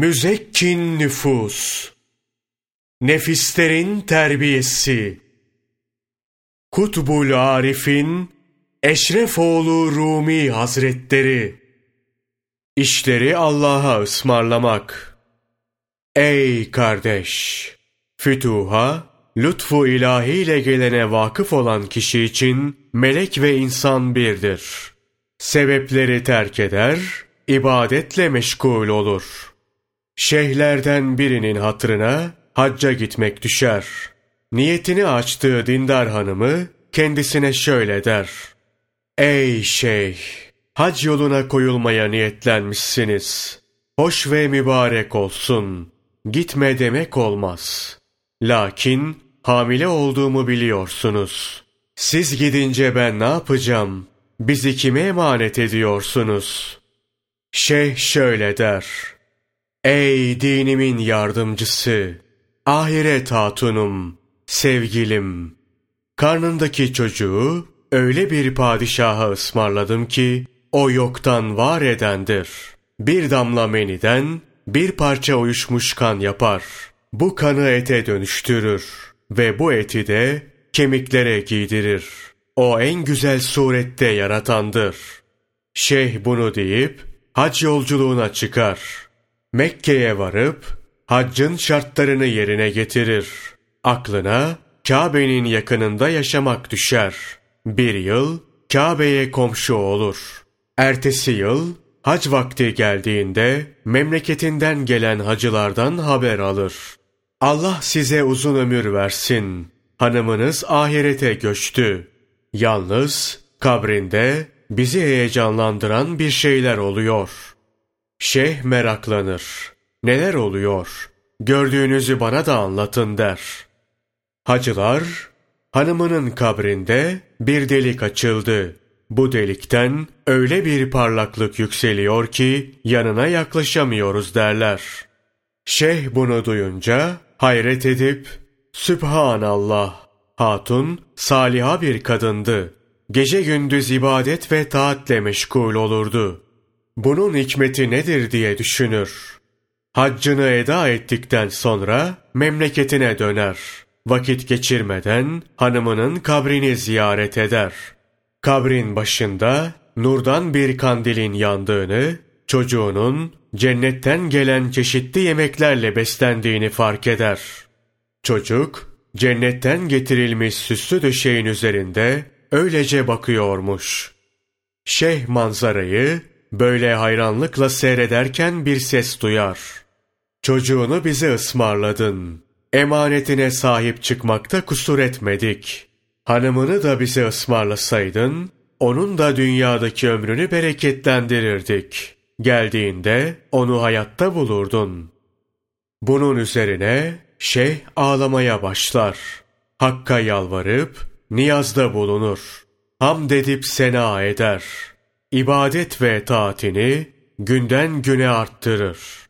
Müzekkin nüfus, nefislerin terbiyesi, Kutbul Arif'in Eşrefoğlu Rumi Hazretleri, İşleri Allah'a ısmarlamak. Ey kardeş! Fütuha, lütfu ilahiyle gelene vakıf olan kişi için melek ve insan birdir. Sebepleri terk eder, ibadetle meşgul olur. Şeyhlerden birinin hatırına hacca gitmek düşer. Niyetini açtığı dindar hanımı kendisine şöyle der. Ey şeyh! Hac yoluna koyulmaya niyetlenmişsiniz. Hoş ve mübarek olsun. Gitme demek olmaz. Lakin hamile olduğumu biliyorsunuz. Siz gidince ben ne yapacağım? Bizi kime emanet ediyorsunuz? Şeyh şöyle der. Ey dinimin yardımcısı! Ahiret hatunum, sevgilim! Karnındaki çocuğu öyle bir padişaha ısmarladım ki, o yoktan var edendir. Bir damla meniden bir parça uyuşmuş kan yapar. Bu kanı ete dönüştürür ve bu eti de kemiklere giydirir. O en güzel surette yaratandır. Şeyh bunu deyip hac yolculuğuna çıkar. Mekke'ye varıp haccın şartlarını yerine getirir. Aklına Kabe'nin yakınında yaşamak düşer. Bir yıl Kabe'ye komşu olur. Ertesi yıl hac vakti geldiğinde memleketinden gelen hacılardan haber alır. Allah size uzun ömür versin. Hanımınız ahirete göçtü. Yalnız kabrinde bizi heyecanlandıran bir şeyler oluyor. Şeyh meraklanır. Neler oluyor? Gördüğünüzü bana da anlatın der. Hacılar, hanımının kabrinde bir delik açıldı. Bu delikten öyle bir parlaklık yükseliyor ki yanına yaklaşamıyoruz derler. Şeyh bunu duyunca hayret edip Sübhanallah hatun saliha bir kadındı. Gece gündüz ibadet ve taatle meşgul olurdu. Bunun hikmeti nedir diye düşünür. Haccını eda ettikten sonra memleketine döner. Vakit geçirmeden hanımının kabrini ziyaret eder.'' Kabrin başında nurdan bir kandilin yandığını, çocuğunun cennetten gelen çeşitli yemeklerle beslendiğini fark eder. Çocuk, cennetten getirilmiş süslü döşeğin üzerinde öylece bakıyormuş. Şeyh manzarayı böyle hayranlıkla seyrederken bir ses duyar. Çocuğunu bize ısmarladın. Emanetine sahip çıkmakta kusur etmedik. Hanımını da bize ısmarlasaydın, onun da dünyadaki ömrünü bereketlendirirdik. Geldiğinde onu hayatta bulurdun. Bunun üzerine şeyh ağlamaya başlar. Hakka yalvarıp niyazda bulunur. Hamd edip sena eder. İbadet ve taatini günden güne arttırır.